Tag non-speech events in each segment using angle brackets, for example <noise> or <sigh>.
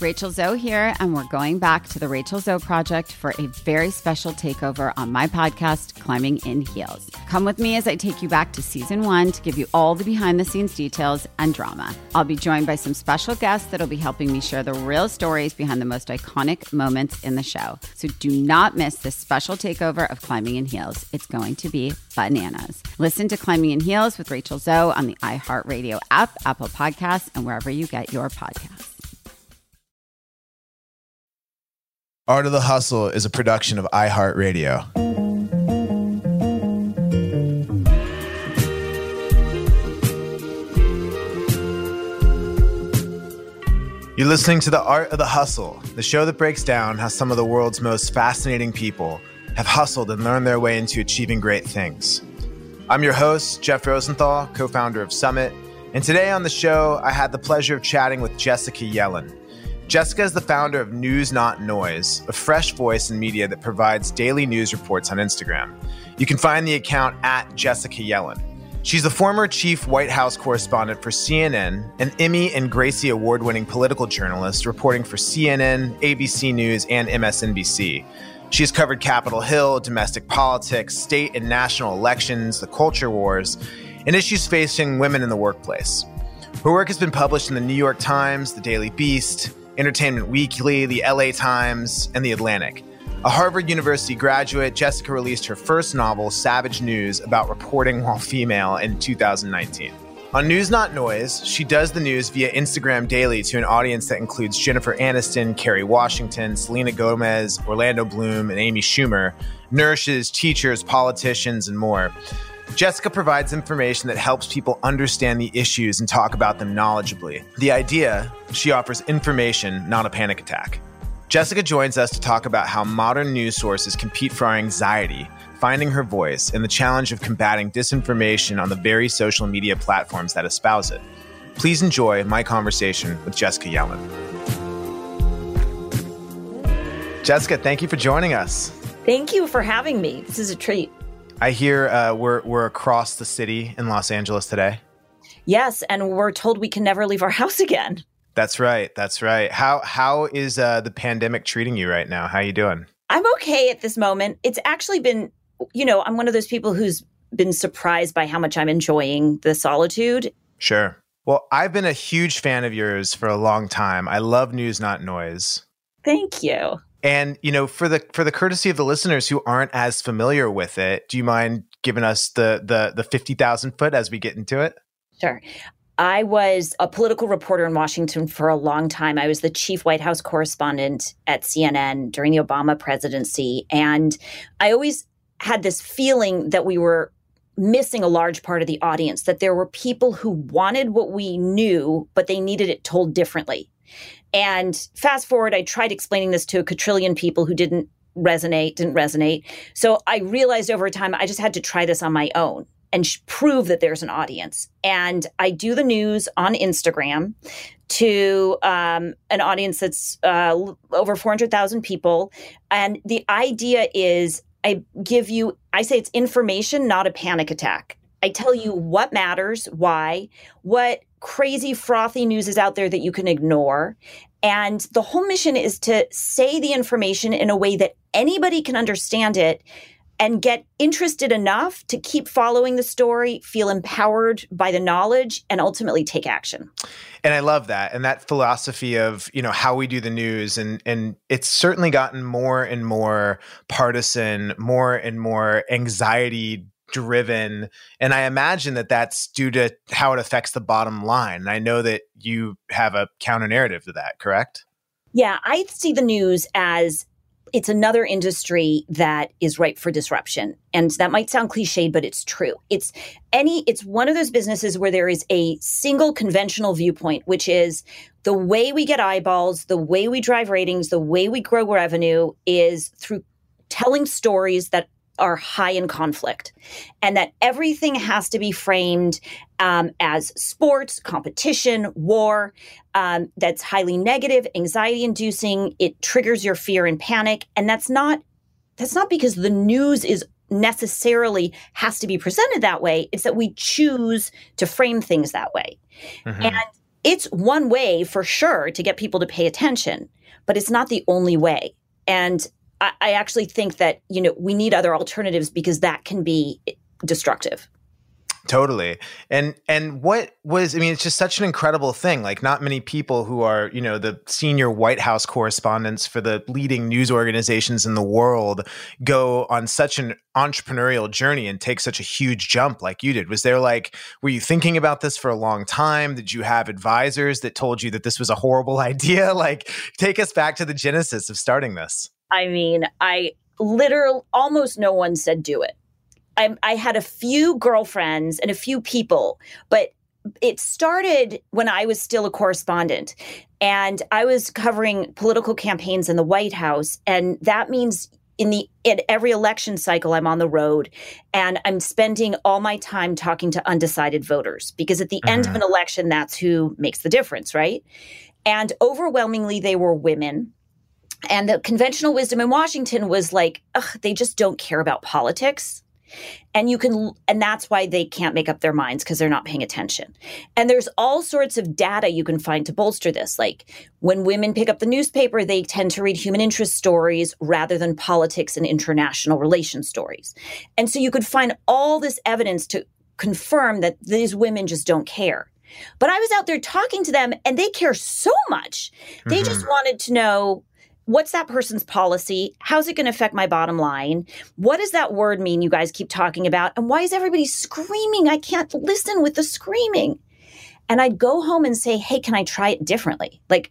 Rachel Zoe here, and we're going back to the Rachel Zoe Project for a very special takeover on my podcast, Climbing in Heels. Come with me as I take you back to season one to give you all the behind the scenes details and drama. I'll be joined by some special guests that'll be helping me share the real stories behind the most iconic moments in the show. So do not miss this special takeover of Climbing in Heels. It's going to be bananas. Listen to Climbing in Heels with Rachel Zoe on the iHeartRadio app, Apple Podcasts, and wherever you get your podcasts. Art of the Hustle is a production of iHeartRadio. You're listening to The Art of the Hustle, the show that breaks down how some of the world's most fascinating people have hustled and learned their way into achieving great things. I'm your host, Jeff Rosenthal, co founder of Summit, and today on the show, I had the pleasure of chatting with Jessica Yellin. Jessica is the founder of News Not Noise, a fresh voice in media that provides daily news reports on Instagram. You can find the account at Jessica Yellin. She's the former chief White House correspondent for CNN, an Emmy and Gracie award winning political journalist reporting for CNN, ABC News, and MSNBC. She has covered Capitol Hill, domestic politics, state and national elections, the culture wars, and issues facing women in the workplace. Her work has been published in the New York Times, the Daily Beast, Entertainment Weekly, the LA Times, and the Atlantic. A Harvard University graduate, Jessica released her first novel, Savage News, about reporting while female in 2019. On News Not Noise, she does the news via Instagram daily to an audience that includes Jennifer Aniston, Kerry Washington, Selena Gomez, Orlando Bloom, and Amy Schumer, nurses, teachers, politicians, and more. Jessica provides information that helps people understand the issues and talk about them knowledgeably. The idea, she offers information, not a panic attack. Jessica joins us to talk about how modern news sources compete for our anxiety, finding her voice, and the challenge of combating disinformation on the very social media platforms that espouse it. Please enjoy my conversation with Jessica Yellin. Jessica, thank you for joining us. Thank you for having me. This is a treat. I hear uh, we're we're across the city in Los Angeles today. Yes, and we're told we can never leave our <laughs> house again. That's right. That's right. How how is uh, the pandemic treating you right now? How are you doing? I'm okay at this moment. It's actually been, you know, I'm one of those people who's been surprised by how much I'm enjoying the solitude. Sure. Well, I've been a huge fan of yours for a long time. I love News Not Noise. Thank you. And you know, for the for the courtesy of the listeners who aren't as familiar with it, do you mind giving us the the the fifty thousand foot as we get into it? Sure. I was a political reporter in Washington for a long time. I was the chief White House correspondent at CNN during the Obama presidency. And I always had this feeling that we were missing a large part of the audience, that there were people who wanted what we knew, but they needed it told differently. And fast forward, I tried explaining this to a quadrillion people who didn't resonate, didn't resonate. So I realized over time I just had to try this on my own and sh- prove that there's an audience. And I do the news on Instagram to um, an audience that's uh, over 400,000 people. And the idea is I give you, I say it's information, not a panic attack. I tell you what matters, why, what crazy frothy news is out there that you can ignore. And the whole mission is to say the information in a way that anybody can understand it and get interested enough to keep following the story, feel empowered by the knowledge, and ultimately take action. And I love that. And that philosophy of, you know, how we do the news. And and it's certainly gotten more and more partisan, more and more anxiety driven. And I imagine that that's due to how it affects the bottom line. And I know that you have a counter narrative to that, correct? Yeah, I see the news as it's another industry that is ripe for disruption. And that might sound cliched, but it's true. It's any, it's one of those businesses where there is a single conventional viewpoint, which is the way we get eyeballs, the way we drive ratings, the way we grow revenue is through telling stories that are high in conflict and that everything has to be framed um, as sports, competition, war, um, that's highly negative, anxiety inducing. It triggers your fear and panic. And that's not, that's not because the news is necessarily has to be presented that way. It's that we choose to frame things that way. Mm-hmm. And it's one way for sure to get people to pay attention, but it's not the only way. And I, actually think that you know we need other alternatives because that can be destructive. Totally. And and what was i mean it's just such an incredible thing. Like not many people who are you know the senior white house correspondents for the leading news organizations in the world go on such an entrepreneurial journey and take such a huge jump like you did. Was there like were you thinking about this for a long time? Did you have advisors that told you that this was a horrible <laughs> idea? Like take us back to the genesis of starting this I mean, I literally almost no one said do it. I, I had a few girlfriends and a few people, but it started when I was still a correspondent and I was covering political campaigns in the White House. And that means in the in every election cycle I'm on the road and I'm spending all my time talking to undecided voters because at the mm-hmm. end of an mm-hmm. election that's who makes the difference, right? And overwhelmingly they were women and the conventional wisdom in Washington was like, they just don't care about politics. And you can, and that's why they can't make up their minds because they're not paying attention. And there's all sorts of data you can find to bolster this. Like when women pick up the newspaper, they tend to read human interest stories rather than politics and international relations stories. And so you could find all this evidence to confirm that these women just don't care. But I was out there talking to them and they care so much. They mm-hmm. just wanted to know what's that person's policy? How's it going to affect my bottom line? What does that word mean you guys keep talking about? And why is everybody screaming? I can't listen with the screaming. And I'd go home and say, hey, can I try it differently? Like,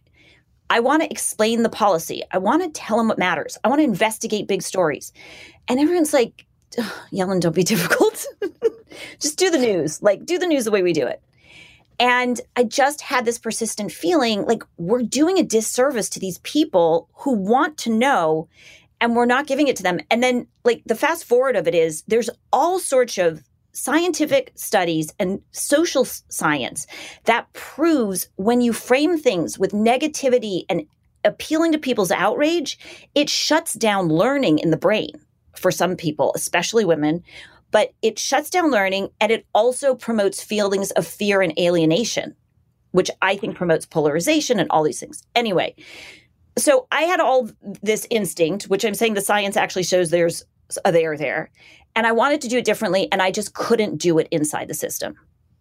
I want to explain the policy. I want to tell them what matters. I want to investigate big stories. And everyone's like, Yellin, don't be <laughs> difficult. Just do the news. Like, do the news the way we do it. And I just had this persistent feeling like we're doing a disservice to these people who want to know and we're not giving it to them. And then, like, the fast forward of it is there's all sorts of scientific studies and social science that proves when you frame things with negativity and appealing to people's outrage, it shuts down learning in the brain for some people, especially women, but it shuts down learning and it also promotes feelings of fear and alienation, which I think promotes polarization and all these things. Anyway, so I had all this instinct, which I'm saying the science actually shows there's a there there. And I wanted to do it differently, and I just couldn't do it inside the system.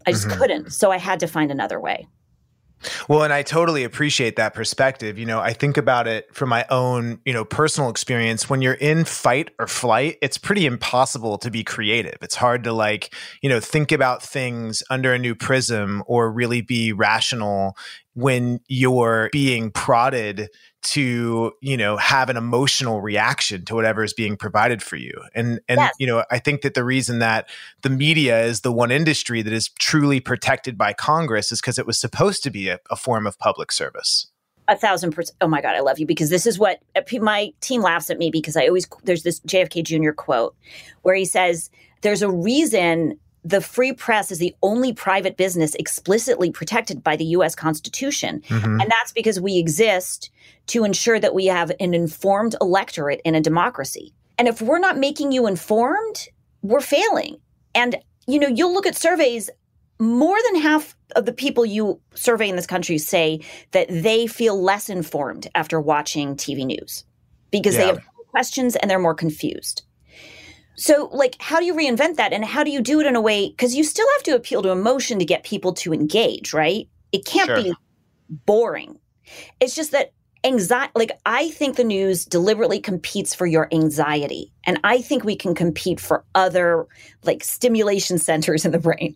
I just mm-hmm. couldn't. So I had to find another way. Well, and I totally appreciate that perspective. You know, I think about it from my own, you know, personal experience. When you're in fight or flight, it's pretty impossible to be creative. It's hard to like, you know, think about things under a new prism or really be rational when you're being prodded to you know have an emotional reaction to whatever is being provided for you and and yes. you know i think that the reason that the media is the one industry that is truly protected by congress is because it was supposed to be a, a form of public service a thousand percent. Oh my God, I love you because this is what uh, my team laughs at me because I always, there's this JFK Jr. quote where he says, There's a reason the free press is the only private business explicitly protected by the US Constitution. Mm-hmm. And that's because we exist to ensure that we have an informed electorate in a democracy. And if we're not making you informed, we're failing. And you know, you'll look at surveys more than half of the people you survey in this country say that they feel less informed after watching TV news because yeah. they have questions and they're more confused. So, like, how do you reinvent that? And how do you do it in a way? Because you still have to appeal to emotion to get people to engage, right? It can't sure. be boring. It's just that anxiety, like, I think the news deliberately competes for your anxiety. And I think we can compete for other, like, stimulation <laughs> centers in the brain.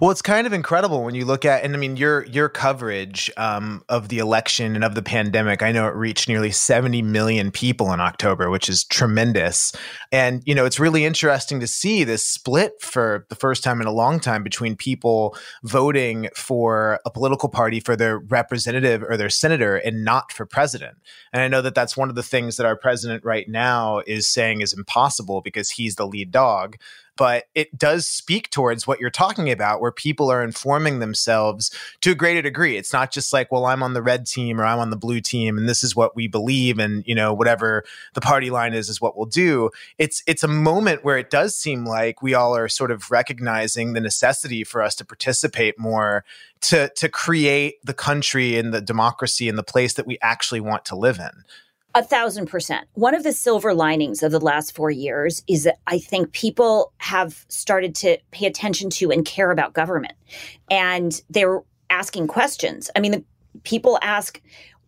Well, it's kind of incredible when you look at, and I mean, your your coverage um, of the election and of the pandemic. I know it reached nearly seventy million people in October, which is tremendous. And you know, it's really interesting to see this split for the first time in a long time between people voting for a political party for their representative or their senator and not for president. And I know that that's one of the things that our president right now is saying is impossible because he's the lead dog but it does speak towards what you're talking about, where people are informing themselves to a greater degree. It's not just like, well, I'm on the red team or I'm on the blue team, and this is what we believe, and you know, whatever the party line is, is what we'll do. It's it's a moment where it does seem like we all are sort of recognizing the necessity for us to participate more to to create the country and the democracy and the place that we actually want to live in. A thousand percent. One of the silver linings of the last four years is that I think people have started to pay attention to and care about government. And they're asking questions. I mean, the, people ask,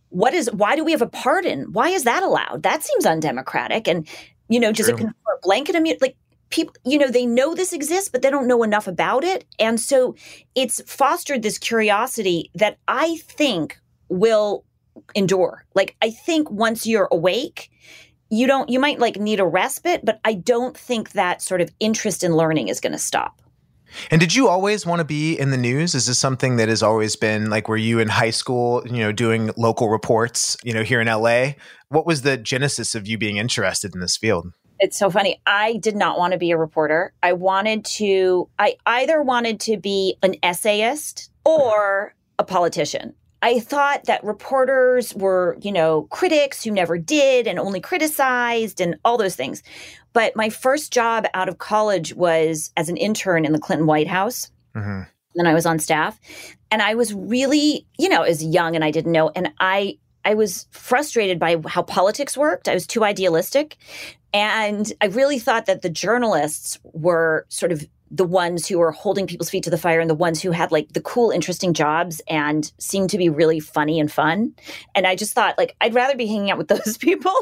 what is, why do we have a pardon? Why is that allowed? That seems undemocratic. And, you know, does True. it confer blanket immunity? Like, people you know they know this exists but they don't know enough about it and so it's fostered this curiosity that i think will endure. Like I think once you're awake, you don't you might like need a respite, but I don't think that sort of interest in learning is going to stop. And did you always want to be in the news? Is this something that has always been like were you in high school, you know, doing local reports, you know, here in LA? What was the genesis of you being interested in this field? It's so funny. I did not want to be a reporter. I wanted to I either wanted to be an essayist or a politician. I thought that reporters were, you know, critics who never did and only criticized and all those things. But my first job out of college was as an intern in the Clinton White House. Mm-hmm. And I was on staff. And I was really, you know, as young and I didn't know. And I I was frustrated by how politics worked. I was too idealistic. And I really thought that the journalists were sort of the ones who were holding people's feet to the fire and the ones who had like the cool, interesting jobs and seemed to be really funny and fun. And I just thought, like, I'd rather be hanging out with <laughs> those people.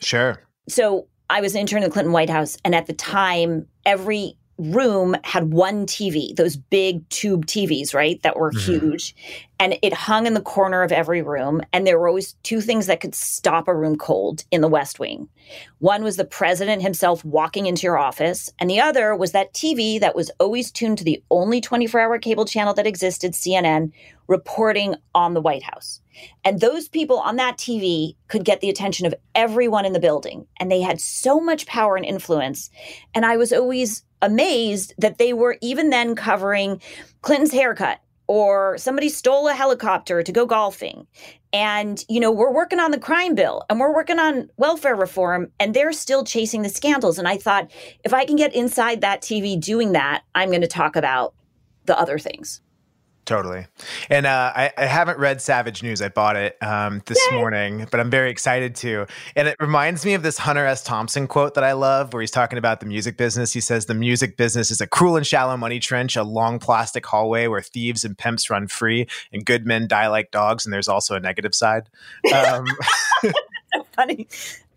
Sure. So I was an intern in the Clinton White House. And at the time, every room had one TV, those big tube TVs, right? That were mm-hmm. huge. And it hung in the corner of every room. And there were always two things that could stop a room cold in the West Wing. One was the president himself walking into your office, and the other was that TV that was always tuned to the only 24 hour cable channel that existed, CNN, reporting on the White House. And those people on that TV could get the attention of everyone in the building. And they had so much power and influence. And I was always amazed that they were even then covering Clinton's haircut or somebody stole a helicopter to go golfing. And, you know, we're working on the crime bill and we're working on welfare reform and they're still chasing the scandals. And I thought, if I can get inside that TV doing that, I'm going to talk about the other things. Totally. And uh, I, I, haven't read Savage News. I bought it um, this Yay. morning, but I'm very excited to. And it reminds me of this Hunter S. Thompson quote that I love, where he's talking about the music business. He says, The music business is a cruel and shallow money trench, a long plastic hallway where thieves and pimps run free and good men die like dogs. And there's also a negative side. Um, <laughs> so funny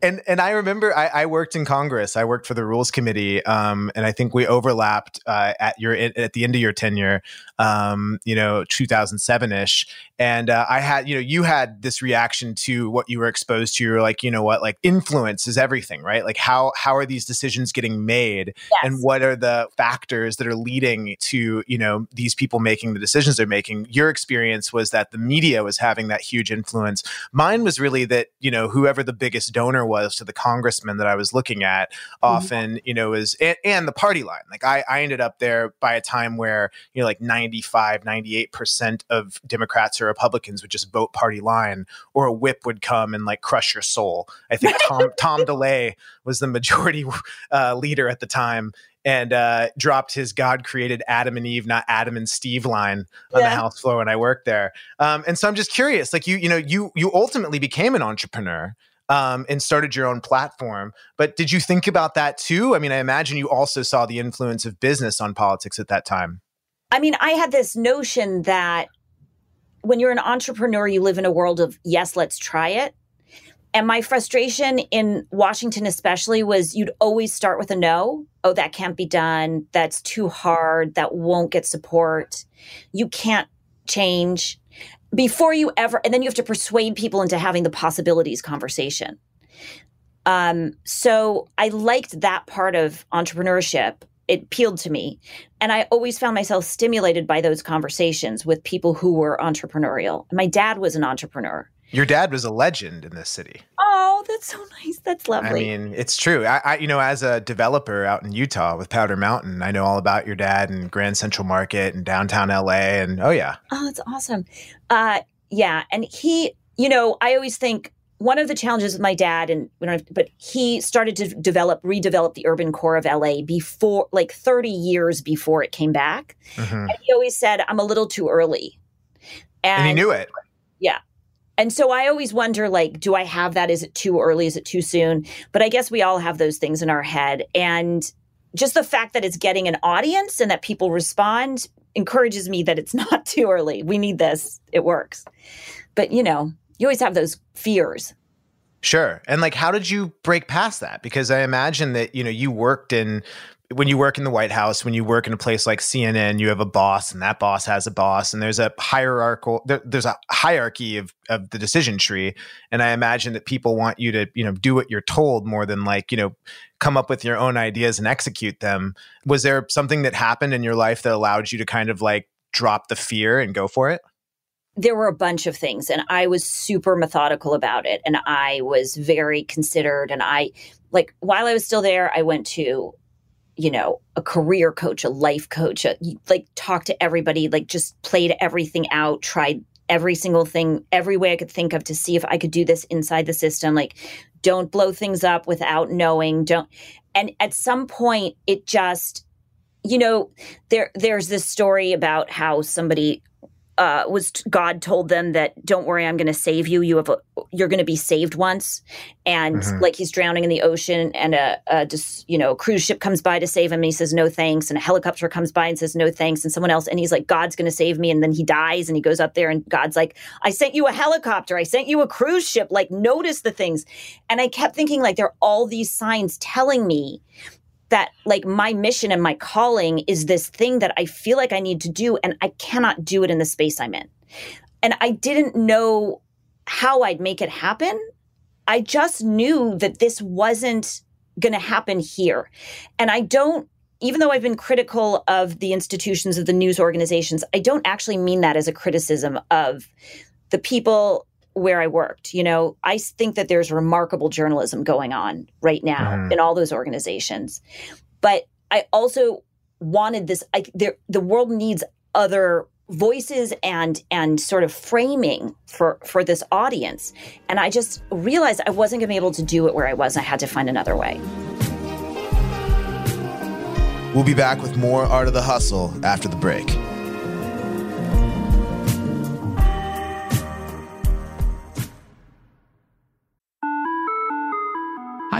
and and I remember I, I, worked in Congress. I worked for the Rules Committee, um, and I think we overlapped uh, at your at the end of your tenure, um, you know, 2007 ish. And uh, I had, you know, you had this reaction to what you were exposed to. You're like, you know what, like influence is everything, right? Like how how are these decisions getting made, yes. and what are the factors that are leading to you know these people making the decisions they're making? Your experience was that the media was having that huge influence. Mine was really that you know whoever the biggest donor was to the congressman that I was looking at mm-hmm. often, you know, is and, and, the party line. Like I, I ended up there by a time where, you know, like 95, 98% of Democrats or Republicans would just vote party line or a whip would come and like crush your soul. I think Tom, <laughs> Tom DeLay was the majority <laughs> uh, leader at the time and uh, dropped his God created Adam and Eve, not Adam and Steve line on yeah. the house floor when I worked there. Um, and so I'm just curious, like you, you know, you you ultimately became an entrepreneur um, and started your own platform. But did you think about that too? I mean, I imagine you also saw the influence of business on politics at that time. I mean, I had this notion that when you're an entrepreneur, you live in a world of yes, let's try it. And my frustration in Washington, especially, was you'd always start with a no. Oh, that can't be done. That's too hard. That won't get support. You can't change before you ever, and then you have to persuade people into having the possibilities conversation. Um, so I liked that part of entrepreneurship. It appealed to me. And I always found myself stimulated by those conversations with people who were entrepreneurial. My dad was an entrepreneur. Your dad was a legend in this city. Oh, that's so nice. That's lovely. I mean, it's true. I, I, you know, as a developer out in Utah with Powder Mountain, I know all about your dad and Grand Central Market and downtown LA. And oh yeah, oh, that's awesome. Uh, yeah, and he, you know, I always think one of the challenges with my dad, and we don't have, but he started to develop, redevelop the urban core of LA before, like 30 years before it came back. Mm-hmm. And he always said, "I'm a little too early," and, and he knew it. Yeah, and so I always wonder like, do I have that? Is it too early? Is it too soon? But I guess we all have those things in our head. And just the fact that it's getting an audience and that people respond encourages me that it's <laughs> not too early. We need this. It works. But you know, you always have those fears. Sure. And like how did you break past that? Because I imagine that, you know, you worked in when you work in the White House, when you work in a place like CNN, you have a boss, and that boss has a boss, and there's a hierarchical there, there's a hierarchy of of the decision tree. And I imagine that people want you to you know do what you're told more than like you know come up with your own ideas and execute them. Was there something that happened in your life that allowed you to kind of like drop the fear and go for it? there were a bunch of things and i was super methodical about it and i was very considered and i like while i was still there i went to you know, a career coach, a life coach, uh, a, like talk to everybody, like just played everything out, tried every single thing, every way I could think of to see if I could do this inside the system. Like, don't blow things up without knowing. Don't. And at some point, it just, you know, there there's this story about how somebody uh, was God told them that don't worry, I'm going to save you. You have a, you're going to be saved once, and mm-hmm. like he's drowning in the ocean, and a, a just you know cruise ship comes by to save him, and he says no thanks, and a helicopter comes by and says no thanks, and someone else, and he's like God's going to save me, and then he dies, and he goes up there, and God's like I sent you a helicopter, I sent you a cruise ship, like notice the things, and I kept thinking like there are all these signs telling me that like my mission and my calling is this thing that I feel like I need to do and I cannot do it in the space I'm in. And I didn't know how I'd make it happen. I just knew that this wasn't going to happen here. And I don't even though I've been critical of the institutions of the news organizations, I don't actually mean that as a criticism of the people where I worked. You know, I think that there's remarkable journalism going on right now mm-hmm. in all those organizations. But I also wanted this I there the world needs other voices and and sort of framing for for this audience. And I just realized I wasn't going to be able to do it where I was. I had to find another way. We'll be back with more Art of the Hustle after the break.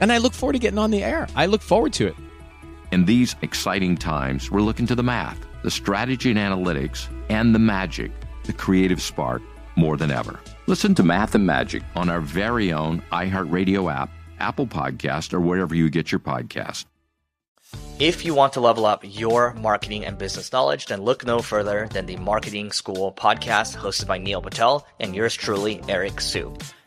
and I look forward to getting on the air. I look forward to it. In these exciting times, we're looking to the math, the strategy and analytics, and the magic, the creative spark, more than ever. Listen to Math and Magic on our very own iHeartRadio app, Apple Podcast, or wherever you get your podcast. If you want to level up your marketing and business knowledge, then look no further than the Marketing School podcast hosted by Neil Patel and yours truly, Eric Siu.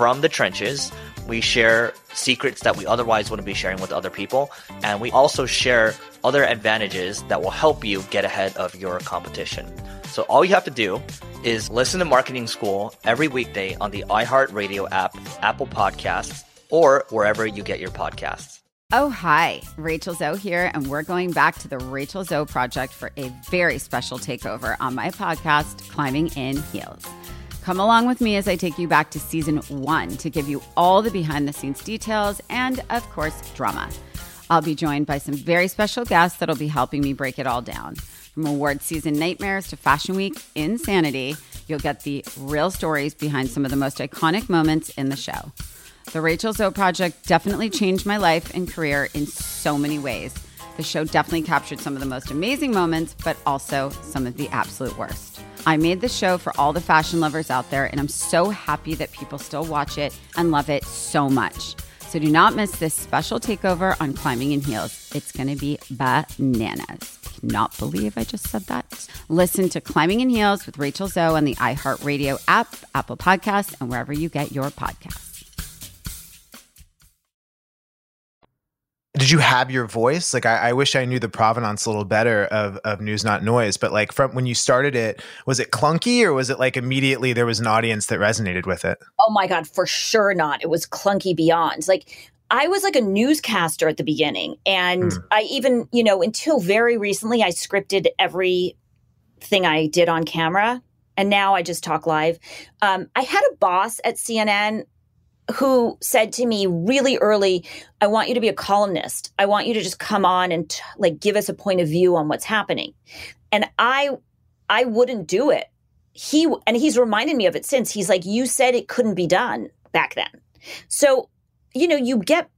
from the trenches. We share secrets that we otherwise wouldn't be sharing with other people. And we also share other advantages that will help you get ahead of your competition. So all you have to do is listen to Marketing School every weekday on the iHeartRadio app, Apple Podcasts, or wherever you get your podcasts. Oh, hi. Rachel Zoe here, and we're going back to the Rachel Zoe Project for a very special takeover on my podcast, Climbing in Heels. Come along with me as I take you back to season one to give you all the behind the scenes details and, of course, drama. I'll be joined by some very special guests that'll be helping me break it all down. From award season nightmares to fashion week insanity, you'll get the real stories behind some of the most iconic moments in the show. The Rachel Zoe Project definitely changed my life and career in so many ways. The show definitely captured some of the most amazing moments, but also some of the absolute worst. I made the show for all the fashion lovers out there, and I'm so happy that people still watch it and love it so much. So do not miss this special takeover on Climbing in Heels. It's going to be bananas. Cannot believe I just said that. Listen to Climbing in Heels with Rachel Zoe on the iHeartRadio app, Apple Podcasts, and wherever you get your podcasts. Did you have your voice? Like, I, I, wish I knew the provenance a little better of, of News Not Noise, but like from when you started it, was it clunky or was it like immediately there was an audience that resonated with it? Oh my God, for sure not. It was clunky beyond. Like, I was like a newscaster at the beginning. And mm. I even, you know, until very recently, I scripted every thing I did on camera. And now I just talk live. Um, I had a boss at CNN who said to me really early, I want you to be a columnist. I want you to just come on and t- like give us a point of view on what's happening. And I I wouldn't do it. He and he's reminded me of it since. He's like you said it couldn't be done back then. So, you know, you get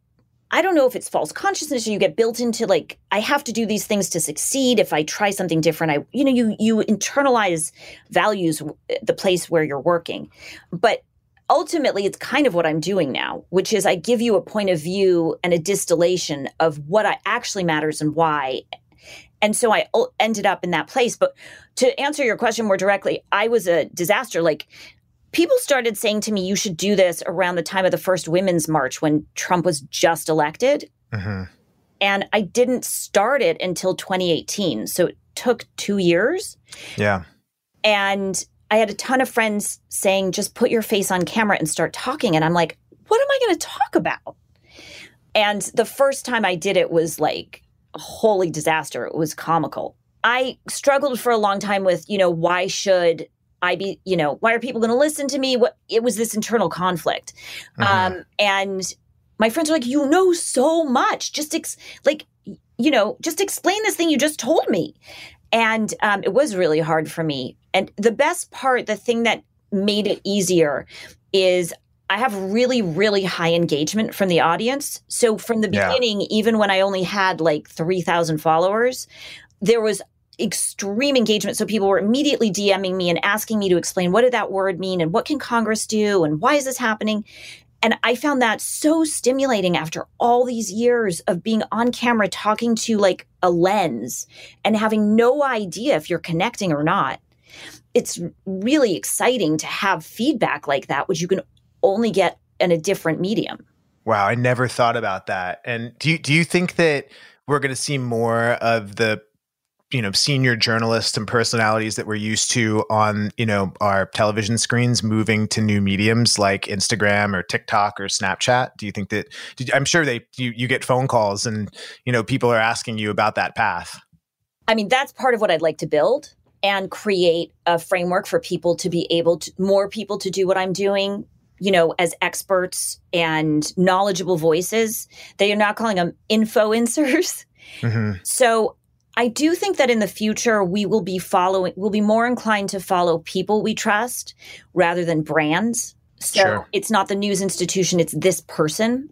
I don't know if it's false consciousness or you get built into like I have to do these things to succeed. If I try something different, I you know you you internalize values uh, the place where you're working. But ultimately it's kind of what I'm doing now, which is I give you a point of view and a distillation of what I actually matters and why. And so I ended up in that place. But to answer your question more directly, I was a disaster. Like people started saying to me, you should do this around the time of the first Women's March when Trump was just elected. Mm-hmm. And I didn't start it until 2018. So it took two years. Yeah. And I had a ton of friends saying, just put your face on camera and start talking. And I'm like, what am I going to talk about? And the first time I did it was like a holy disaster. It was comical. I struggled for a long time with, you know, why should I be, you know, why are people going to listen to me? What it was this internal conflict. Mm-hmm. Um, and my friends were like, you know so much. Just ex- like, you know, just explain this thing you just told me. And um, it was really hard for me. And the best part, the thing that made it easier is I have really, really high engagement from the audience. So from the beginning, yeah. even when I only had like 3,000 followers, there was extreme engagement. So people were immediately DMing me and asking me to explain what did that word mean and what can Congress do and why is this happening? And I found that so stimulating after all these years of being on camera talking to like a lens and having no idea if you're connecting or not. It's really exciting to have feedback like that, which you can only get in a different medium. Wow, I never thought about that. And do you, do you think that we're going to see more of the you know senior journalists and personalities that we're used to on you know our television screens moving to new mediums like Instagram or TikTok or Snapchat? Do you think that? Did, I'm sure they you, you get phone calls and you know people are asking you about that path. I mean, that's part of what I'd like to build and create a framework for people to be able to more people to do what I'm doing you know, as experts and knowledgeable voices. They are not calling them influencers. Mm-hmm. So I do think that in the future we will be following we'll be more inclined to follow people we trust rather than brands. So sure. it's not the news institution, it's this person.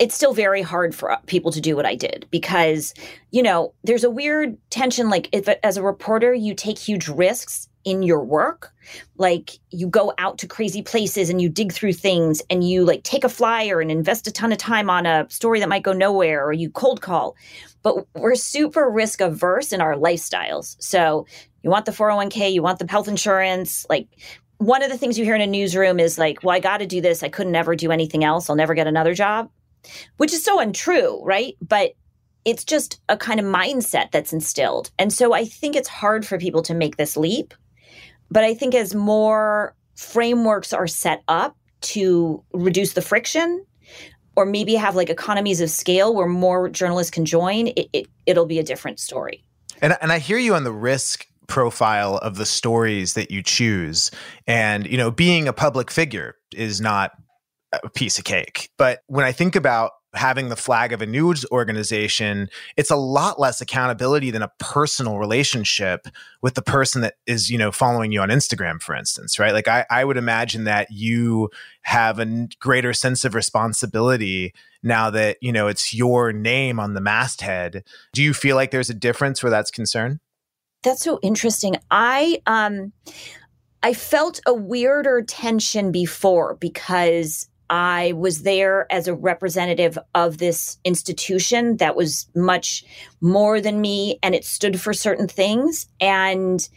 it's still very hard for people to do what I did because, you know, there's a weird tension. Like, if as a reporter, you take huge risks in your work, like you go out to crazy places and you dig through things and you like take a flyer and invest a ton of time on a story that might go nowhere or you cold call. But we're super risk averse in our lifestyles. So, you want the 401k, you want the health insurance, like one of the things you hear in a newsroom is like, well, I got to do this. I couldn't ever do anything else. I'll never get another job which is so untrue, right? But it's just a kind of mindset that's instilled. And so I think it's hard for people to make this leap. But I think as more frameworks are set up to reduce the friction, or maybe have like economies of scale where more journalists can join, it, it, it'll be a different story. And, and I hear you on the risk profile of the stories that you choose. And, you know, being a public figure is not a piece of cake. But when I think about having the flag of a news organization, it's a lot less accountability than a personal relationship with the person that is, you know, following you on Instagram, for instance, right? Like I, I would imagine that you have a greater sense of responsibility now that, you know, it's your name on the masthead. Do you feel like there's a difference where that's concerned? That's so interesting. I um I felt a weirder tension before because I was there as a representative of this institution that was much more than me and it stood for certain things. And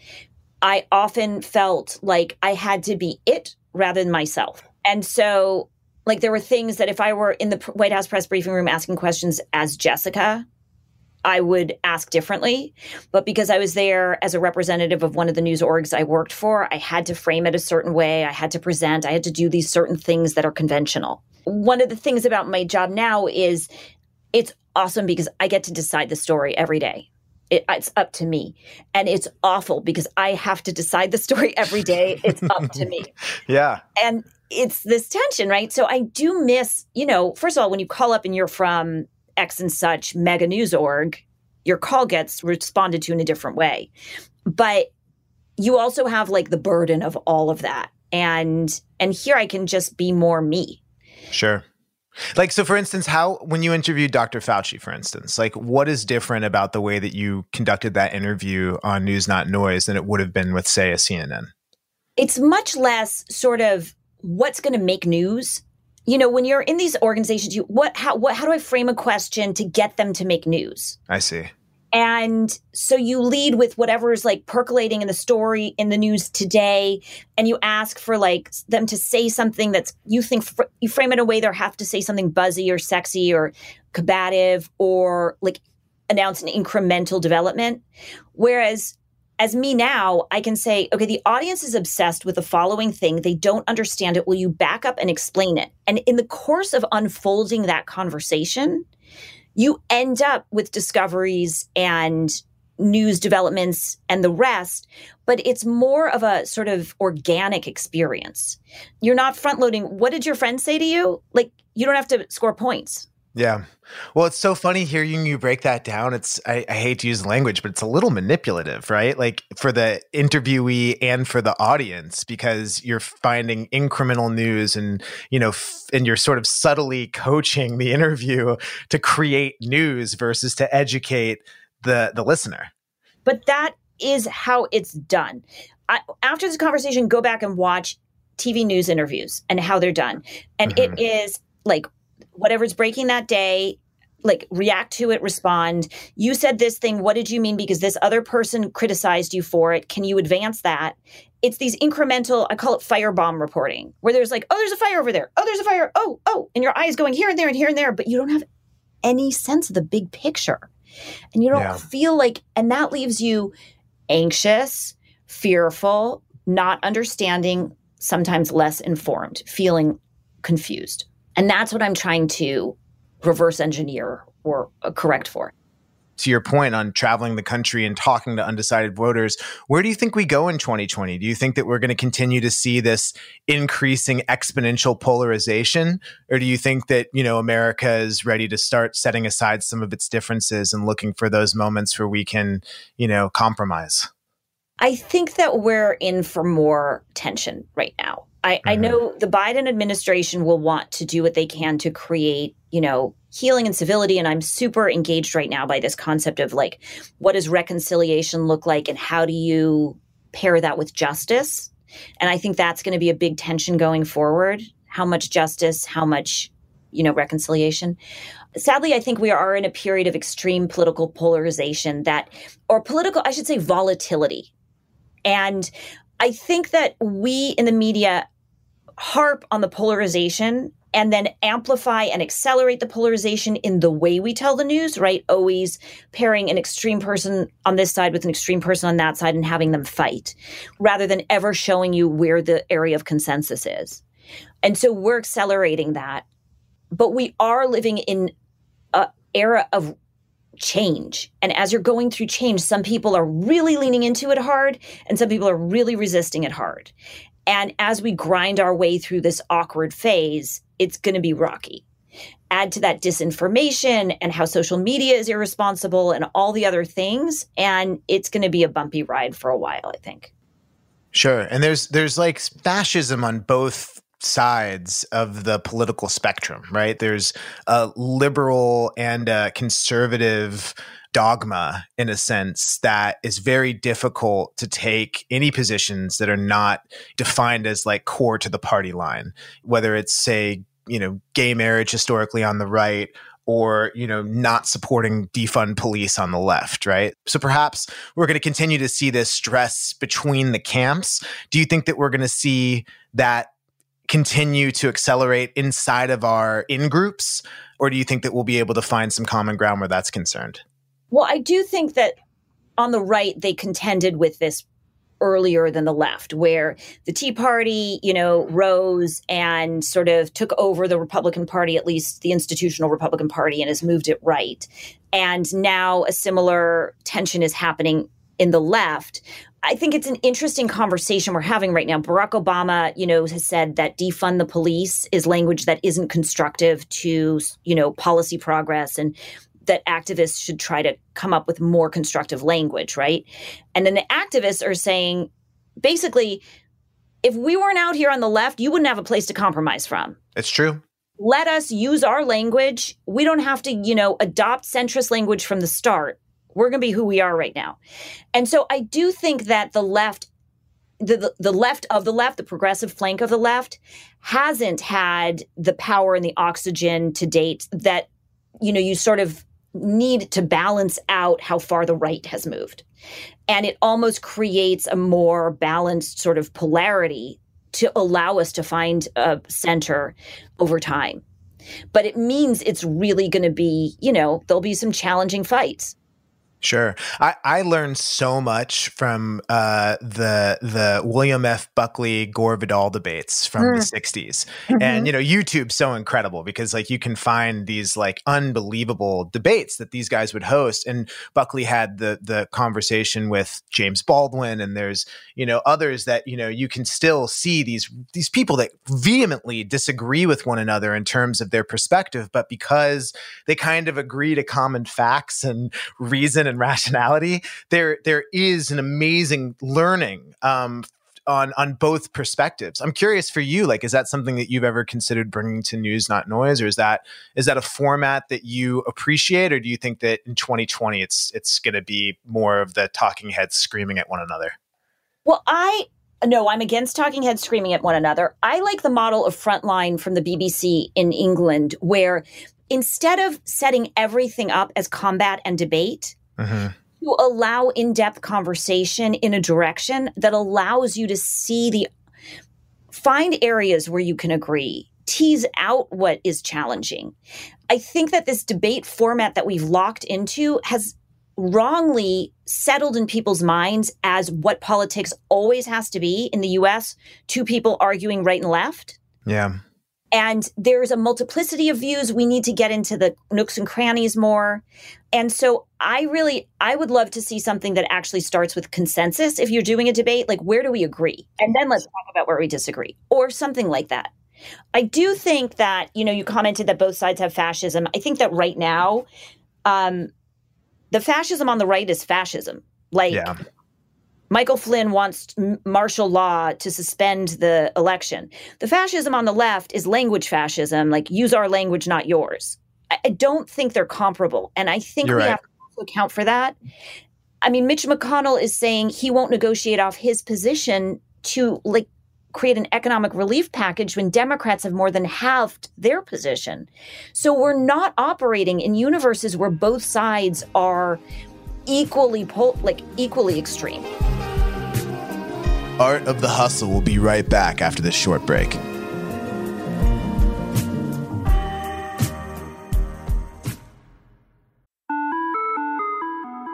I often felt like I had to be it rather than myself. And so, like, there were things that if I were in the White House press briefing room asking questions as Jessica, I would ask differently. But because I was there as a representative of one of the news orgs I worked for, I had to frame it a certain way. I had to present, I had to do these certain things that are conventional. One of the things about my job now is it's awesome because I get to decide the story every day. It, it's up to me. And it's awful because I have to decide the story every day. It's up to me. <laughs> yeah. And it's this tension, right? So I do miss, you know, first of all, when you call up and you're from X and such mega news org, your call gets responded to in a different way. But you also have like the burden of all of that. And and here I can just be more me. Sure. Like so for instance, how when you interviewed Dr. Fauci, for instance, like what is different about the way that you conducted that interview on News Not Noise than it would have been with, say, a CNN? It's much less sort of what's going to make news you know when you're in these organizations you what how what how do i frame a question to get them to make news? I see. And so you lead with whatever is like percolating in the story in the news today and you ask for like them to say something that's you think fr- you frame it in a way they have to say something buzzy or sexy or combative or like announce an incremental development. Whereas as me now, I can say, okay, the audience is obsessed with the following thing. They don't understand it. Will you back up and explain it? And in the course of unfolding that conversation, you end up with discoveries and news developments and the rest, but it's more of a sort of organic experience. You're not front loading. What did your friend say to you? Like, you don't have to score points. Yeah. Well, it's so funny hearing you break that down. It's I, I, hate to use language, but it's a little manipulative, right? Like for the interviewee and for the audience, because you're finding incremental news and you know, f- and you're sort of subtly coaching the interview to create news versus to educate the the listener. But that is how it's done. I, after this conversation, go back and watch TV news interviews and how they're done, and mm-hmm. it is like whatever's breaking that day like react to it respond. You said this thing what did you mean? Because this other person criticized you for it. Can you advance that? It's these incremental i call it firebomb reporting where there's like oh there's a fire over there. Oh there's a fire. Oh oh. And your eyes going here and there and here and there but you don't have any sense of the big picture. And you don't yeah. feel like and that leaves you anxious fearful not understanding sometimes less informed feeling confused and that's what I'm trying to reverse engineer or correct for. To your point on traveling the country and talking to undecided voters, where do you think we go in 2020? Do you think that we're going to continue to see this increasing exponential polarization? Or do you think that, you know, America is ready to start setting aside some of its differences and looking for those moments where we can, you know, compromise? I think that we're in for more tension right now. I, mm-hmm. I know the Biden administration will want to do what they can to create, you know, healing and civility. And I'm super engaged right now by this concept of like, what does reconciliation look like and how do you pair that with justice? And I think that's going to be a big tension going forward. How much justice, how much, you know, reconciliation. Sadly, I think we are in a period of extreme political polarization that, or political, I should say, volatility. And I think that we in the media harp on the polarization and then amplify and accelerate the polarization in the way we tell the news, right? Always pairing an extreme person on this side with an extreme person on that side and having them fight rather than ever showing you where the area of consensus is. And so we're accelerating that. But we are living in an era of change. And as you're going through change, some people are really leaning into it hard and some people are really resisting it hard. And as we grind our way through this awkward phase, it's going to be rocky. Add to that disinformation and how social media is irresponsible and all the other things. And it's going to be a bumpy ride for a while, I think. Sure. And there's there's like fascism on both sides of the political spectrum, right? There's a liberal and a conservative dogma in a sense that is very difficult to take any positions that are not defined as like core to the party line, whether it's say, you know, gay marriage historically on the right or you know not supporting defund police on the left right? So perhaps we're going to continue to see this stress between the camps. Do you think that we're going to see that continue to accelerate inside of our in groups or do you think that we'll be able to find some common ground where that's concerned well, I do think that on the right, they contended with this earlier than the left, where the Tea Party, you know, rose and sort of took over the Republican Party, at least the institutional Republican Party, and has moved it right. And now a similar tension is happening in the left. I think it's an interesting conversation we're having right now. Barack Obama, you know, has said that defund the police is language that isn't constructive to, you know, policy progress and that activists should try to come up with more constructive language, right? And then the activists are saying basically, if we weren't out here on the left, you wouldn't have a place to compromise from. It's true. Let us use our language. We don't have to, you know, adopt centrist language from the start. We're going to be who we are right now. And so I do think that the left the, the, the left of the left, the progressive flank of the left, hasn't had the power and the oxygen to date that you know you sort of need to balance out how far the right has moved. And it almost creates a more balanced sort of polarity to allow us to find a center over time. But it means it's really going to be, you know, there'll be some challenging fights. Sure, I, I learned so much from uh, the the William F. Buckley Gore Vidal debates from mm. the '60s, mm-hmm. and you know YouTube's so incredible because like you can find these like unbelievable debates that these guys would host, and Buckley had the the conversation with James Baldwin, and there's you know others that you know you can still see these these people that vehemently disagree with one another in terms of their perspective, but because they kind of agree to common facts and reason and rationality, there there is an amazing learning um, on on both perspectives. I'm curious for you, like, is that something that you've ever considered bringing to News Not Noise, or is that is that a format that you appreciate, or do you think that in 2020 it's it's going to be more of the talking heads screaming at one another? Well, I no, I'm against talking heads screaming at one another. I like the model of Frontline from the BBC in England, where instead of setting everything up as combat and debate, mm-hmm. to allow in depth conversation in a direction that allows you to see the find areas where you can agree, tease out what is challenging. I think that this debate format that we've locked into has wrongly settled in people's minds as what politics always has to be in the US two people arguing right and left. Yeah. And there's a multiplicity of views. We need to get into the nooks and crannies more. And so I really, I would love to see something that actually starts with consensus. If you're doing a debate, like where do we agree? And then let's talk about where we disagree or something like that. I do think that, you know, you commented that both sides have fascism. I think that right now, um, the fascism on the right is fascism. Like, yeah Michael Flynn wants martial law to suspend the election. The fascism on the left is language fascism, like use our language, not yours. I don't think they're comparable. And I think You're we right. have to account for that. I mean, Mitch McConnell is saying he won't negotiate off his position to like create an economic relief package when Democrats have more than halved their position. So we're not operating in universes where both sides are equally pol- like equally extreme. Art of the Hustle will be right back after this short break.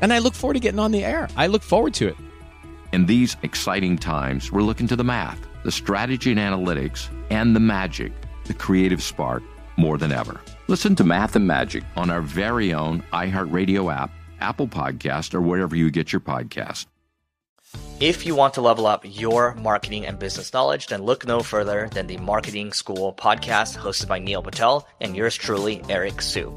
and I look forward to getting on the air. I look forward to it. In these exciting times, we're looking to the math, the strategy and analytics, and the magic, the creative spark, more than ever. Listen to Math and Magic on our very own iHeartRadio app, Apple Podcast, or wherever you get your podcast. If you want to level up your marketing and business knowledge, then look no further than the Marketing School podcast hosted by Neil Patel and yours truly, Eric Siu.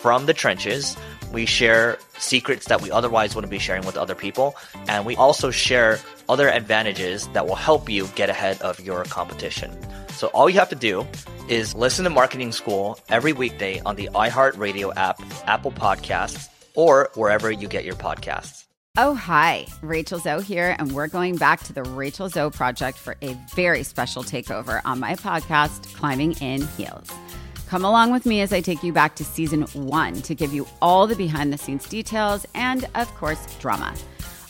from the trenches. We share secrets that we otherwise wouldn't be sharing with other people. And we also share other advantages that will help you get ahead of your competition. So all you have to do is listen to Marketing School every weekday on the iHeartRadio app, Apple Podcasts, or wherever you get your podcasts. Oh, hi. Rachel Zoe here, and we're going back to the Rachel Zoe Project for a very special takeover on my podcast, Climbing in Heels. Come along with me as I take you back to season one to give you all the behind the scenes details and, of course, drama.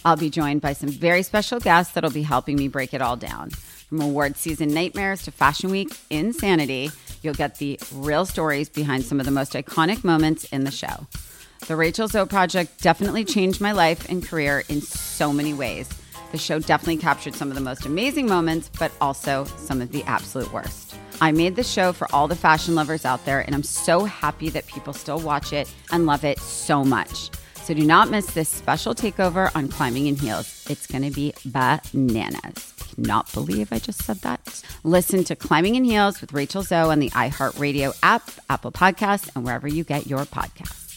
I'll be joined by some very special guests that'll be helping me break it all down. From award season nightmares to Fashion Week insanity, you'll get the real stories behind some of the most iconic moments in the show. The Rachel Zoe Project definitely changed my life and career in so many ways. The show definitely captured some of the most amazing moments, but also some of the absolute worst. I made the show for all the fashion lovers out there, and I'm so happy that people still watch it and love it so much. So do not miss this special takeover on Climbing in Heels. It's going to be bananas. Cannot believe I just said that. Listen to Climbing in Heels with Rachel Zoe on the iHeartRadio app, Apple Podcasts, and wherever you get your podcasts.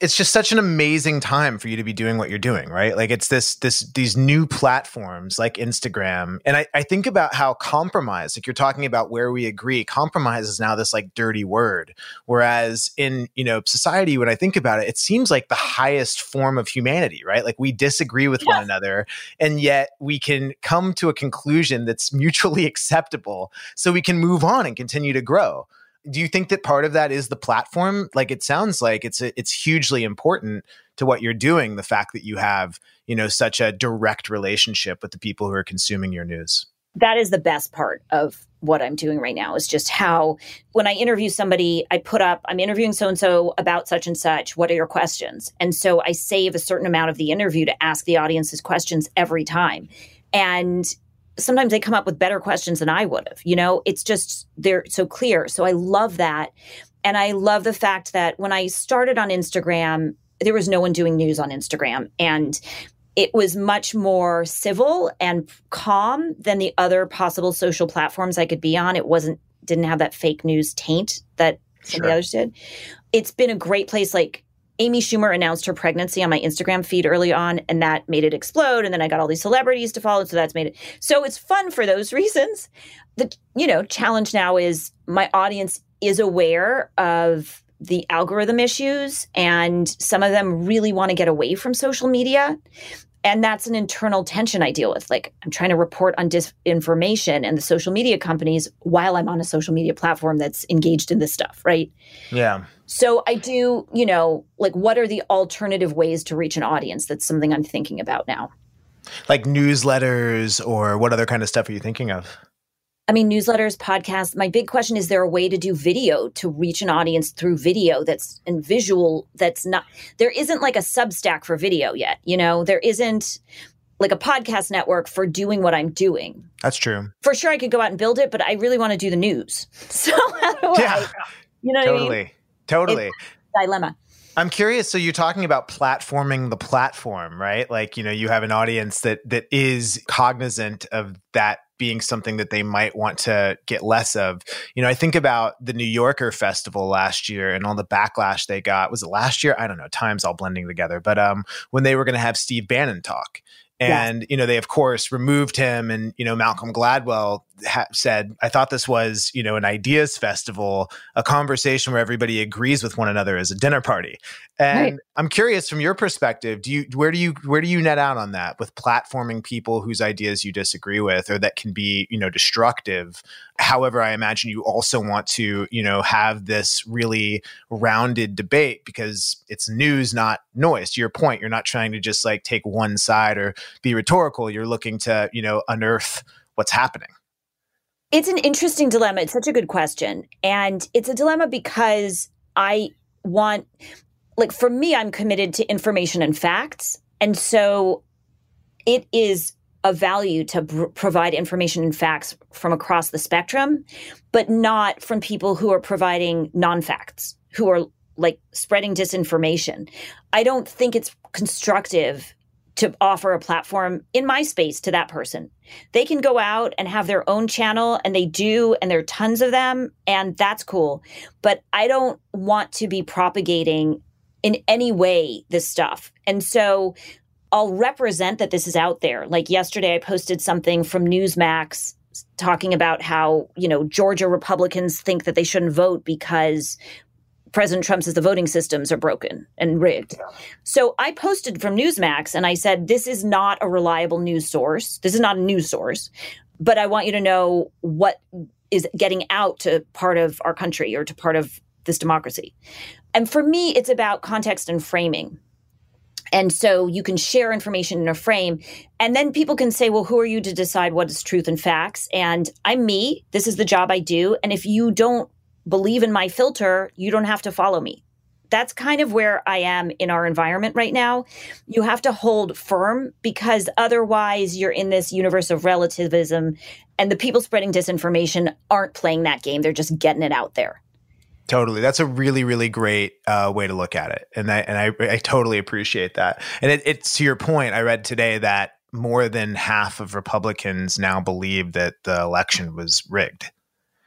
It's just such an amazing time for you to be doing what you're doing, right? Like it's this this these new platforms like Instagram. And I, I think about how compromise, like you're talking about where we agree, compromise is now this like dirty word. Whereas in, you know, society, when I think about it, it seems like the highest form of humanity, right? Like we disagree with one another and yet we can come to a conclusion that's mutually <laughs> acceptable so we can move on and continue to grow do you think that part of that is the platform like it sounds like it's it's hugely important to what you're doing the fact that you have you know such a direct relationship with the people who are consuming your news that is the best part of what I'm doing right now is just how when I interview somebody, I put up, I'm interviewing so and so about such and such. What are your questions? And so I save a certain amount of the interview to ask the audience's questions every time. And sometimes they come up with better questions than I would have. You know, it's just they're so clear. So I love that. And I love the fact that when I started on Instagram, there was no one doing news on Instagram. And it was much more civil and calm than the other possible social platforms I could be on. It wasn't didn't have that fake news taint that some of the others did. It's been a great place like Amy Schumer announced her pregnancy on my Instagram feed early on, and that made it explode. And then I got all these celebrities to follow, so that's made it. So it's fun for those <laughs> reasons. The you know challenge now is my audience is aware of the algorithm issues, and some of them really want to get away from social media. and that's an internal tension I deal with. Like I'm trying to report on disinformation and the social media companies while I'm on a social media platform that's engaged in this stuff, right? Yeah. So I do, you know, like what are the alternative ways to reach an audience? That's something I'm thinking about now. Like newsletters or what other kind of stuff are you thinking of? I mean, newsletters, podcasts. My big question is there a way to do video to reach an audience through video that's and visual that's not there isn't like a substack for video yet, you know? There isn't like a podcast network for doing what I'm doing. That's true. For sure I could go out and build it, but I really want to do the news. <laughs> So Yeah. I you know Totally. what I mean? Totally. Dilemma. I'm curious. So you're talking about platforming the platform, right? Like, you know, you have an audience that that is cognizant of that being something that they might want to get less of. You know, I think about the New Yorker festival last year and all the backlash they got. Was it last year? I don't know. Time's all blending together. But um when they were going to have Steve Bannon talk. And you know they of course removed him, and you know Malcolm Gladwell ha- said, "I thought this was you know an ideas festival, a conversation where everybody agrees with one another as a dinner party." And Right. I'm curious from your perspective, do you where do you where do you net out on that with platforming people whose ideas you disagree with or that can be, you know, destructive? However, I imagine you also want to, you know, have this really rounded debate because it's news, not noise. To your point, you're not trying to just like take one side or be rhetorical. You're looking to, you know, unearth what's happening. It's an interesting dilemma. It's such a good question. And it's a dilemma because I want, like, for me, I'm committed to information and facts. And so it is of value to pr- provide information and facts from across the spectrum, but not from people who are providing non facts, who are like spreading disinformation. I don't think it's constructive to offer a platform in my space to that person. They can go out and have their own channel, and they do, and there are tons of them, and that's cool. But I don't want to be propagating in any way this stuff. And so I'll represent that this is out there. Like yesterday, I posted something from Newsmax talking about how, you know, Georgia Republicans think that they shouldn't vote because President Trump says the voting systems are broken and rigged. So I posted from Newsmax and I said, this is not a reliable news source. This is not a news source, but I want you to know what is getting out to part of our country or to part of this democracy. And for me, it's about context and framing. And so you can share information in a frame, and then people can say, well, who are you to decide what is truth and facts? And I'm me. This is the job I do. And if you don't believe in my filter, you don't have to follow me. That's kind of where I am in our environment right now. You have to hold firm because otherwise you're in this universe of relativism, and the people spreading disinformation aren't playing that game. They're just getting it out there. Totally, that's a really, really great uh, way to look at it, and I and I, I totally appreciate that. And it, it's to your point. I read today that more than half of Republicans now believe that the election was rigged.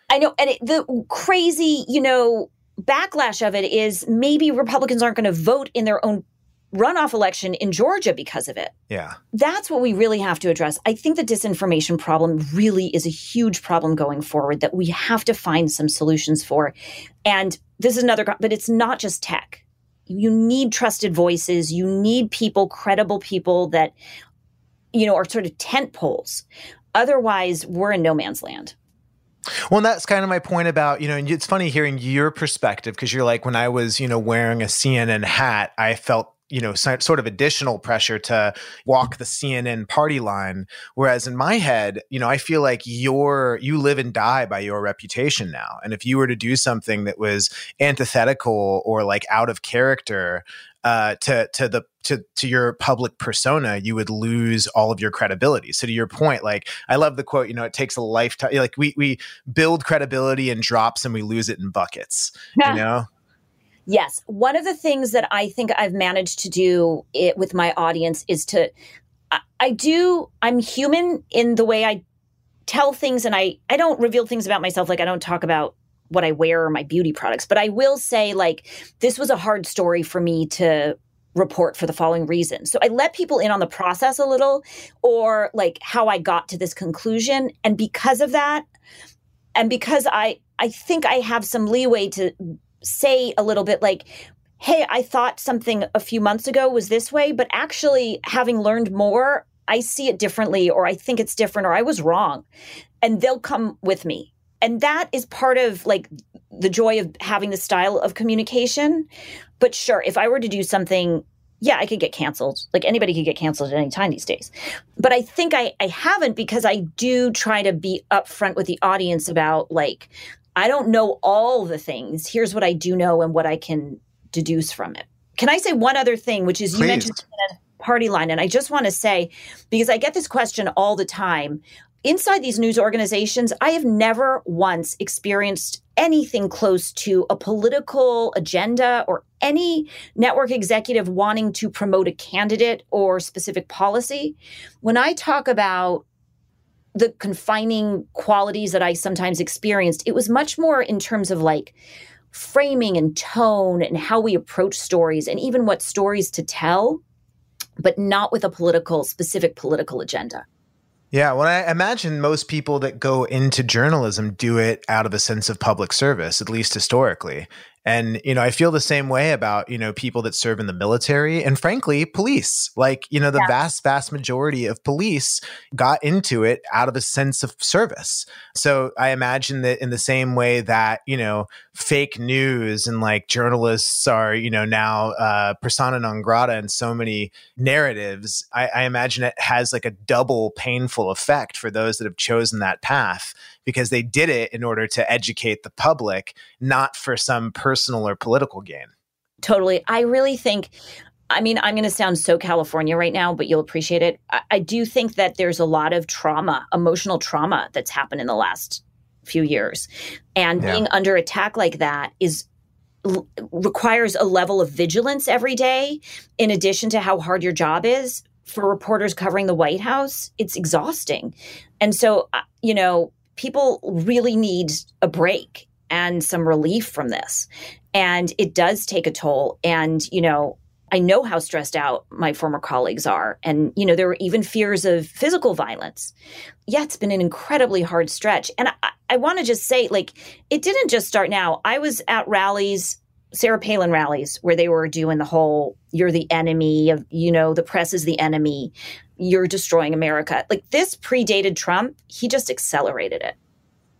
I know, and it, the crazy, you know, backlash of it is maybe Republicans aren't going to vote in their own runoff election in Georgia because of it. Yeah, That's what we really have to address. I think the disinformation problem really is a huge problem going forward that we have to find some solutions for. And this is another, but it's not just tech. You need trusted voices. You need people, credible people that, you know, are sort of tent poles. Otherwise, we're in no man's land. Well, that's kind of my point about, you know, and it's funny hearing your perspective because you're like, when I was, you know, wearing a CNN hat, I felt, you know, sort of additional pressure to walk the CNN party line. Whereas in my head, you know, I feel like you're, you live and die by your reputation now. And if you were to do something that was antithetical or like out of character, uh, to to the to to your public persona, you would lose all of your credibility. So to your point, like I love the quote. You know, it takes a lifetime. Like we we build credibility in drops and we lose it in buckets. You know. Yes. One of the things that I think I've managed to do it with my audience is to, I, I do, I'm human in the way I tell things and I, I don't reveal things about myself. Like I don't talk about what I wear or my beauty products, but I will say like, this was a hard story for me to report for the following reason. So I let people in on the process a little or like how I got to this conclusion. And because of that, and because I, I think I have some leeway to say a little bit like, hey, I thought something a few months ago was this way, but actually, having learned more, I see it differently, or I think it's different, or I was wrong. And they'll come with me. And that is part of like the joy of having the style of communication. But sure, if I were to do something yeah, I could get canceled. Like anybody could get canceled at any time these days. But I think I, I haven't because I do try to be upfront with the audience about like, I don't know all the things. Here's what I do know and what I can deduce from it. Can I say one other thing, which is you mentioned party line, and I just want to say because I get this question all the time. Inside these news organizations, I have never once experienced anything close to a political agenda or any network executive wanting to promote a candidate or specific policy. When I talk about the confining qualities that I sometimes experienced, it was much more in terms of like framing and tone and how we approach stories and even what stories to tell, but not with a political, specific political agenda. Yeah, well, I imagine most people that go into journalism do it out of a sense of public service, at least historically. And, you know, I feel the same way about, you know, people that serve in the military and frankly, police. Like, you know, the yeah. vast, vast majority of police got into it out of a sense of service. So I imagine that in the same way that, you know, fake news and like journalists are, you know, now uh, persona non grata in so many narratives, I, I imagine it has like a double painful effect for those that have chosen that path because they did it in order to educate the public, not for some personal or political gain. Totally. I really think I mean, I'm going to sound so California right now, but you'll appreciate it. I, I, do think that there's a lot of trauma, emotional trauma that's happened in the last few years. And yeah. being under attack like that is l- requires a level of vigilance every day in addition to how hard your job is for reporters covering the White House. It's exhausting. And so, uh, you know, people really need a break and some relief from this. And it does take a toll. And, you know, I know how stressed out my former colleagues are. And, you know, there were even fears of physical violence. Yeah, it's been an incredibly hard stretch. And I, I want to just say, like, it didn't just start now. I was at rallies, Sarah Palin rallies, where they were doing the whole, you're the enemy of, you know, the press is the enemy you're destroying America. Like this predated Trump, he just accelerated it.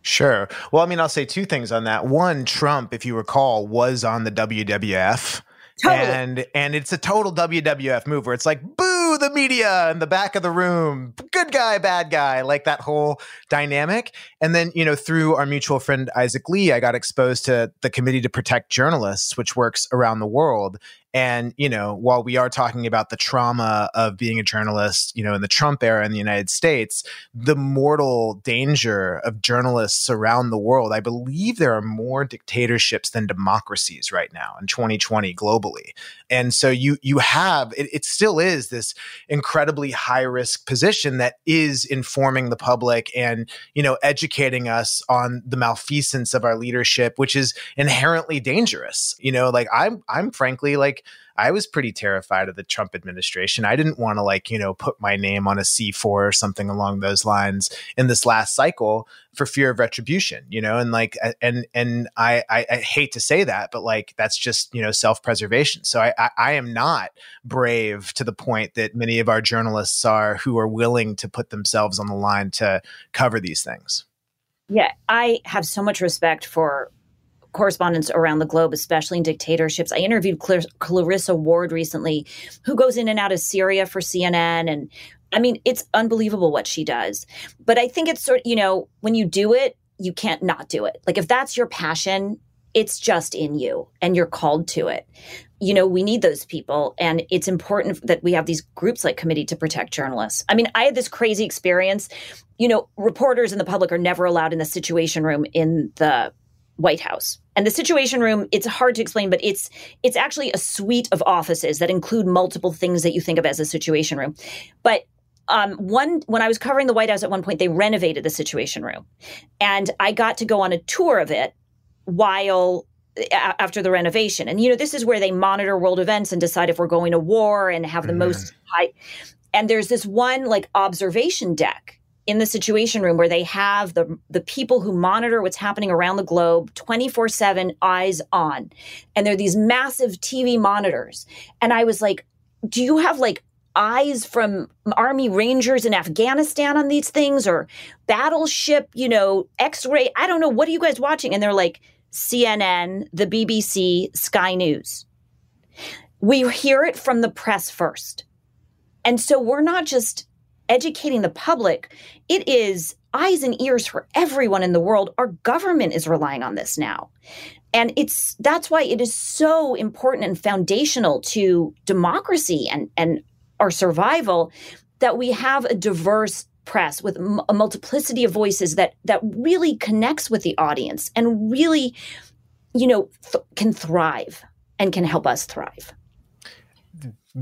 Sure. Well, I mean, I'll say two things on that. One, Trump, if you recall, was on the WWF. Totally. And and it's a total WWF move where it's like boo the media in the back of the room, good guy, bad guy, like that whole dynamic. And then you know through our mutual friend Isaac Lee, I got exposed to the Committee to Protect Journalists, which works around the world. And, you know, while we are talking about the trauma of being a journalist, you know, in the Trump era in the United States, the mortal danger of journalists around the world, I believe there are more dictatorships than democracies right now in 2020 globally. And so you you have it, it still is this incredibly high risk position that is informing the public and, you know, educating us on the malfeasance of our leadership, which is inherently dangerous. You know, like I'm I'm frankly like I was pretty terrified of the Trump administration. I didn't want to like, you know, put my name on a C4 or something along those lines in this last cycle for fear of retribution, you know, and like, and, and I, I, I hate to say that, but like, that's just, you know, self-preservation. So I, I, I am not brave to the point that many of our journalists are who are willing to put themselves on the line to cover these things. Yeah, I have so much respect for correspondents around the globe, especially in dictatorships. I interviewed Clar- Clarissa Ward recently, who goes in and out of Syria for CNN. And I mean, it's unbelievable what she does. But I think it's sort of, you know, when you do it, you can't not do it. Like if that's your passion, it's just in you and you're called to it. You know, we need those people. And it's important that we have these groups like Committee to Protect Journalists. I mean, I had this crazy experience. You know, reporters and the public are never allowed in the Situation Room in the White House. And the Situation Room, it's hard to explain, but it's it's actually a suite of offices that include multiple things that you think of as a Situation Room. But um, one when I was covering the White House at one point, they renovated the Situation Room, and I got to go on a tour of it while after the renovation. And you know, this is where they monitor world events and decide if we're going to war and have the mm-hmm. most high. And there's this one like observation deck in the situation room where they have the the people who monitor what's happening around the globe 24/7 eyes on. And they're these massive TV monitors. And I was like do you have like eyes from army rangers in Afghanistan on these things? Or battleship you know x-ray? I don't know. What are you guys watching? And they're like CNN the BBC Sky News. We hear it from the press first. And so we're not just educating the public, it is eyes and ears for everyone in the world. Our government is relying on this now. And it's that's why it is so important and foundational to democracy and, and our survival that we have a diverse press with a multiplicity of voices that that really connects with the audience and really you know th- can thrive and can help us thrive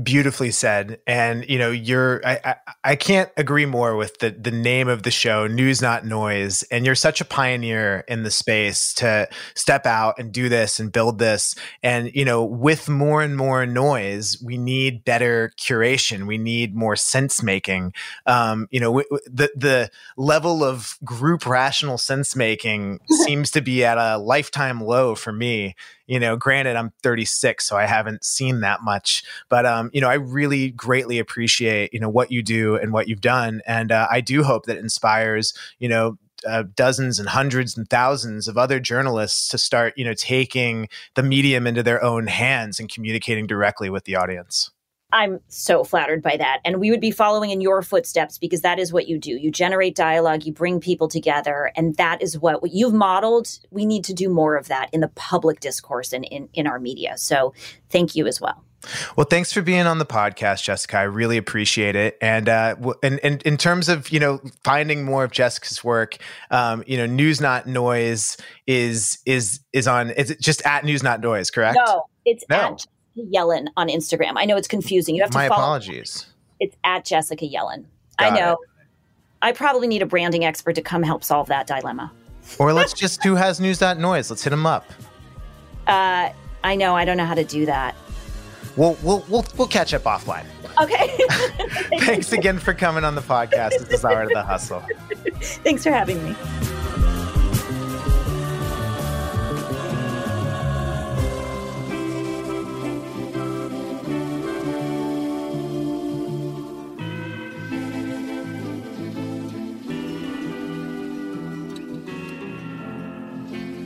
beautifully said. And you know you're I, I, I can't agree more with the the name of the show news not noise. And you're such a pioneer in the space to step out and do this and build this. And you know with more and more noise we need better curation. We need more sense making. Um you know w- w- the the level of group rational sense making <laughs> seems to be at a lifetime low for me you know granted i'm 36 so i haven't seen that much but um you know i really greatly appreciate you know what you do and what you've done and uh, i do hope that inspires you know uh, dozens and hundreds and thousands of other journalists to start you know taking the medium into their own hands and communicating directly with the audience I'm so flattered by that. And we would be following in your footsteps because that is what you do. You generate dialogue, you bring people together, and that is what, what you've modeled. We need to do more of that in the public discourse and in, in our media. So thank you as well. Well, thanks for being on the podcast, Jessica. I really appreciate it. And uh, and, and in terms of you know finding more of Jessica's work, um, you know, News Not Noise is is is on. Is it just at News Not Noise? Correct? No, it's no. at Yellin on Instagram. I know it's confusing. You have to My follow. apologies. It's at Jessica Yellin. Got I know. It. I probably need a branding expert to come help solve that dilemma. Or let's just who has news that noise. Let's hit him up. Uh, I know. I don't know how to do that. We'll we'll we'll, we'll catch up offline. Okay. <laughs> <laughs> Thanks again for coming on the podcast. This is Art of the Hustle. Thanks for having me.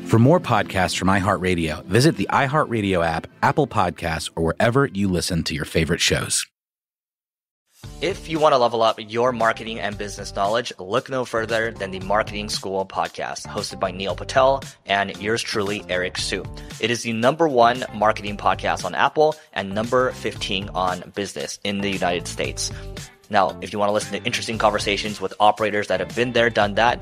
For more podcasts from iHeartRadio, visit the iHeartRadio app, Apple Podcasts, or wherever you listen to your favorite shows. If you want to level up your marketing and business knowledge, look no further than the Marketing School podcast, hosted by Neil Patel and yours truly, Eric Siu. It is the number one marketing podcast on Apple and number 15 on business in the United States. Now, if you want to listen to interesting conversations with operators that have been there, done that,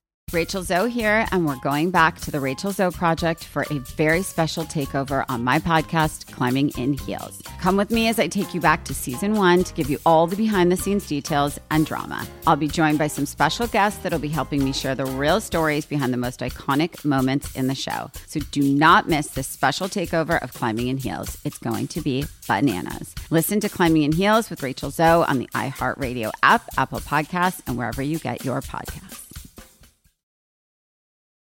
Rachel Zoe here, and we're going back to the Rachel Zoe Project for a very special takeover on my podcast, Climbing in Heels. Come with me as I take you back to season one to give you all the behind the scenes details and drama. I'll be joined by some special guests that'll be helping me share the real stories behind the most iconic moments in the show. So do not miss this special takeover of Climbing in Heels. It's going to be bananas. Listen to Climbing in Heels with Rachel Zoe on the iHeartRadio app, Apple Podcasts, and wherever you get your podcasts.